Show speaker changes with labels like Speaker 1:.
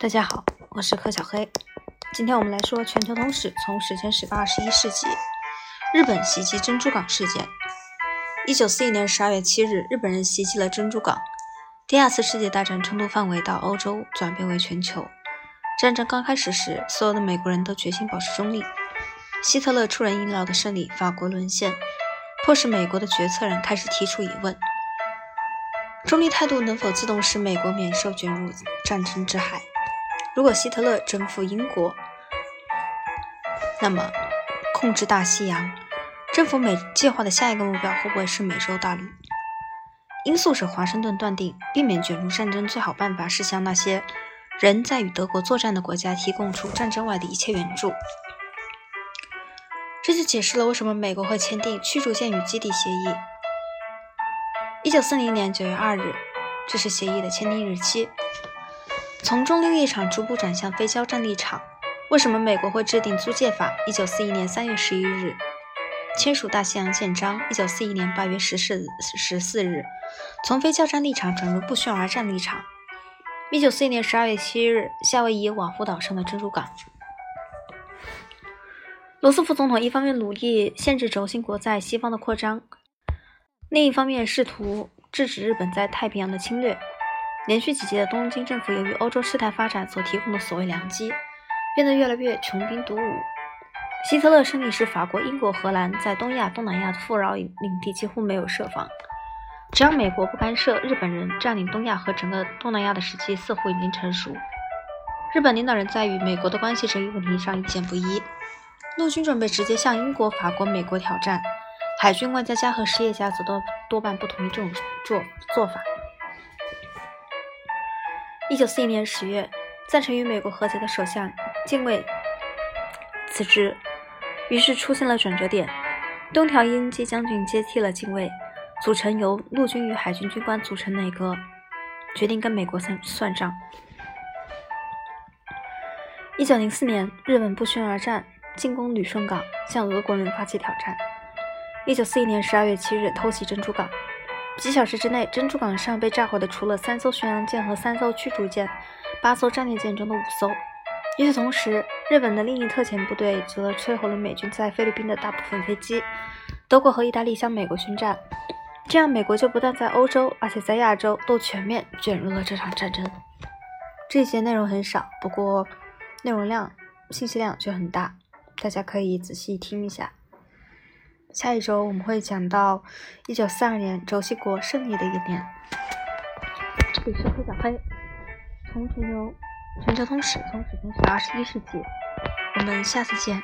Speaker 1: 大家好，我是柯小黑。今天我们来说全球通史，从史前史到二十一世纪，日本袭击珍珠港事件。一九四一年十二月七日，日本人袭击了珍珠港。第二次世界大战冲突范围到欧洲，转变为全球。战争刚开始时，所有的美国人都决心保持中立。希特勒出人意料的胜利，法国沦陷，迫使美国的决策人开始提出疑问：中立态度能否自动使美国免受卷入战争之海？如果希特勒征服英国，那么控制大西洋、征服美计划的下一个目标会不会是美洲大陆？因素使华盛顿断定，避免卷入战争最好办法是向那些仍在与德国作战的国家提供除战争外的一切援助。这就解释了为什么美国会签订驱逐舰与基地协议。一九四零年九月二日，这是协议的签订日期。从中立立场逐步转向非交战立场。为什么美国会制定租借法？一九四一年三月十一日签署大西洋宪章。一九四一年八月十四十四日从非交战立场转入不宣而战立场。一九四一年十二月七日夏威夷瓦夫岛上的珍珠港。罗斯福总统一方面努力限制轴心国在西方的扩张，另一方面试图制止日本在太平洋的侵略。连续几届的东京政府，由于欧洲事态发展所提供的所谓良机，变得越来越穷兵黩武。希特勒胜利时，法国、英国、荷兰在东亚、东南亚的富饶领地几乎没有设防。只要美国不干涉，日本人占领东亚和整个东南亚的时机似乎已经成熟。日本领导人在与美国的关系这一问题上意见不一。陆军准备直接向英国、法国、美国挑战，海军、官家家和实业家则多多半不同意这种做做法。一九四一年十月，赞成与美国和解的首相近卫辞职，于是出现了转折点。东条英机将军接替了近卫，组成由陆军与海军军官组成内阁，决定跟美国算算账。一九零四年，日本不宣而战，进攻旅顺港，向俄国人发起挑战。一九四一年十二月七日，偷袭珍珠港。几小时之内，珍珠港上被炸毁的除了三艘巡洋舰和三艘驱逐舰，八艘战列舰中的五艘。与此同时，日本的另一特遣部队则摧毁了美军在菲律宾的大部分飞机。德国和意大利向美国宣战，这样美国就不但在欧洲，而且在亚洲都全面卷入了这场战争。这些内容很少，不过内容量、信息量却很大，大家可以仔细听一下。下一周我们会讲到一九四二年轴心国胜利的一年。这里是黑小黑，从全球全球通史，从史前史到二十一世纪，我们下次见。